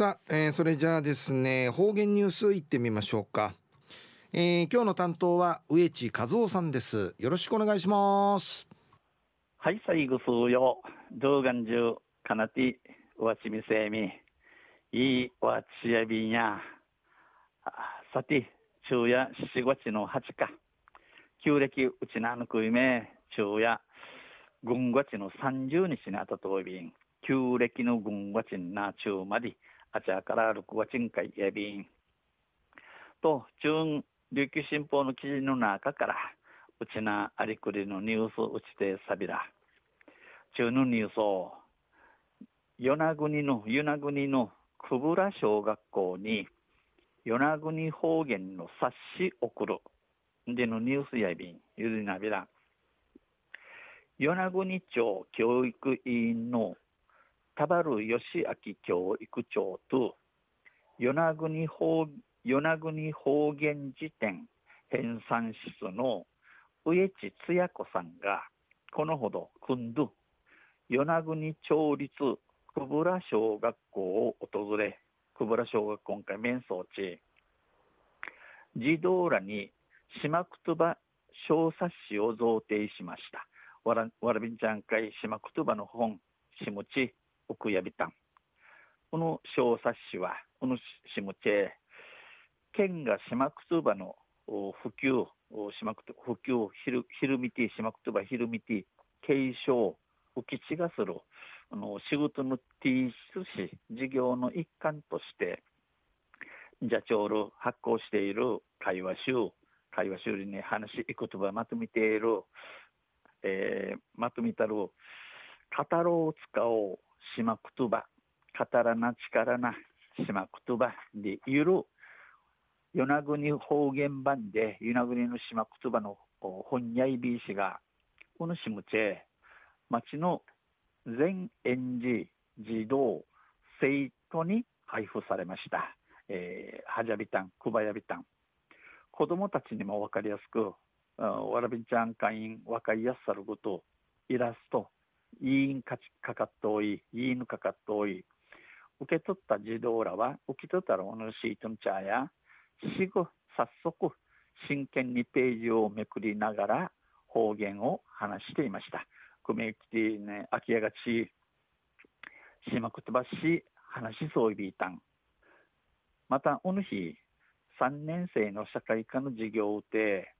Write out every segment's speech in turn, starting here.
さあ、えー、それじゃあですね方言ニュースいってみましょうか、えー、今日の担当は植地和夫さんです。よろしくお願いします。はい最後数よ動画中かなてわちみせみ。いいわちやびんや。さて昼夜4月の8日旧暦うちなぬくいめ昼夜軍月の30日にあたといびん。旧暦の軍月な中まで。あちゃから6月んかいやびん。と中琉球新報の記事の中からうちなありくりのニュースうちてさびら。中のニュースを与那国の与那国の久部良小学校に与那国方言の冊子送る。でのニュースやびん。ゆずなびら。与那国町教育委員の田原義明教育長と与那国方与那国方言辞典編纂室の植地つや子さんがこのほど今度与那国町立久部良小学校を訪れ久部良小学校会面相地児童らに島くとば小冊子を贈呈しました。わらわらびんちゃん会島くとばの本しむち奥やびたん。この小冊子はこのしむち県が島くとばの普及島くと普及ひるひるみて島くとばひるみて継承浮き地がするあの仕事の提出し事業の一環としてジャチョール発行している会話集会話集に話し言葉まとめている、えー、まとめたる語ろう使おう島言葉語らな力な島言葉でいる与那国方言版で与那国の島言葉の本屋いびいしがこのしむちえ町の全園児児童生徒に配布されました。えー、はじゃびたん、くばやびたん。子供たちにも分かりやすく、わらびんちゃん会員分かりやすさること、イラスト、いいんかかかっとい、いいぬかかっとい。受け取った児童らは、受け取ったらおのシートの茶や、すぐ早速真剣にページをめくりながら方言を話していました。組みきてね、空き家がち、島くとばし、話しそういびいたん。また、おの日、3年生の社会科の授業で、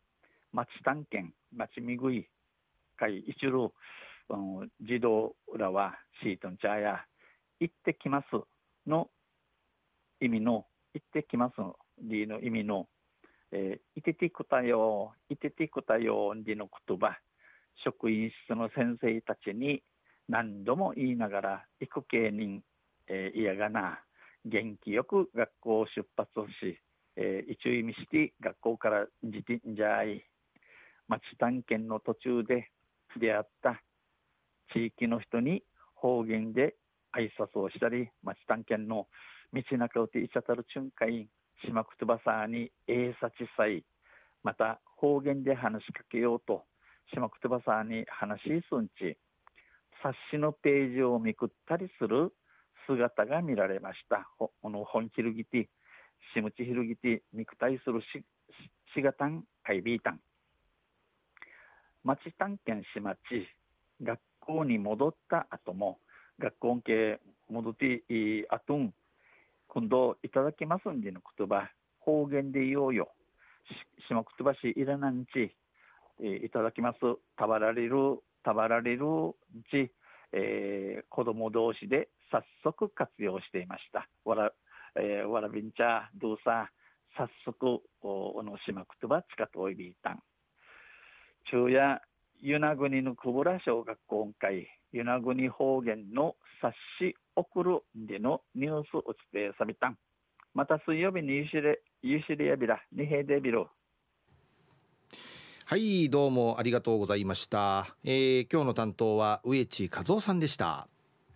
町探検、町見食い会一路、児童らはシートンチャーや、行ってきますの意味の、行ってきますりの意味の、えー、いててくたよ、いててくたよ、りの言葉、職員室の先生たちに何度も言いながら育系人、えー、嫌がな元気よく学校を出発をし、えー、一意味して学校から自転じゃい町探検の途中で出会った地域の人に方言で挨拶をしたり町探検の道中をていちゃたる巡回員島くとばさに英さちさいまた方言で話しかけようと島くとばさに話しすんち冊子のページをめくったりする姿が見られました。この本ひるぎて、しむちひるぎて、肉体するし、しがたん、かいびいたん。町探検しまち、学校に戻った後も、学校系戻ってあとん、今度いただきますんでの言葉、方言で言おうよ。し、しまくとばしいらなんち、えいただきます。たばられる、たばられるち、えー、子供同士で早速活用していました。わら、えー、わらびんちゃ、どうさ、早速、おのしまくとばちかとおいびいたん。昼夜、与那国の久保ら小学校会、与那国方言の冊子送るでのニュースお伝えさびたん。また水曜日にゆしれ、ゆしれやびら、にへでびろ。はいどうもありがとうございました、えー、今日の担当は植地和夫さんでした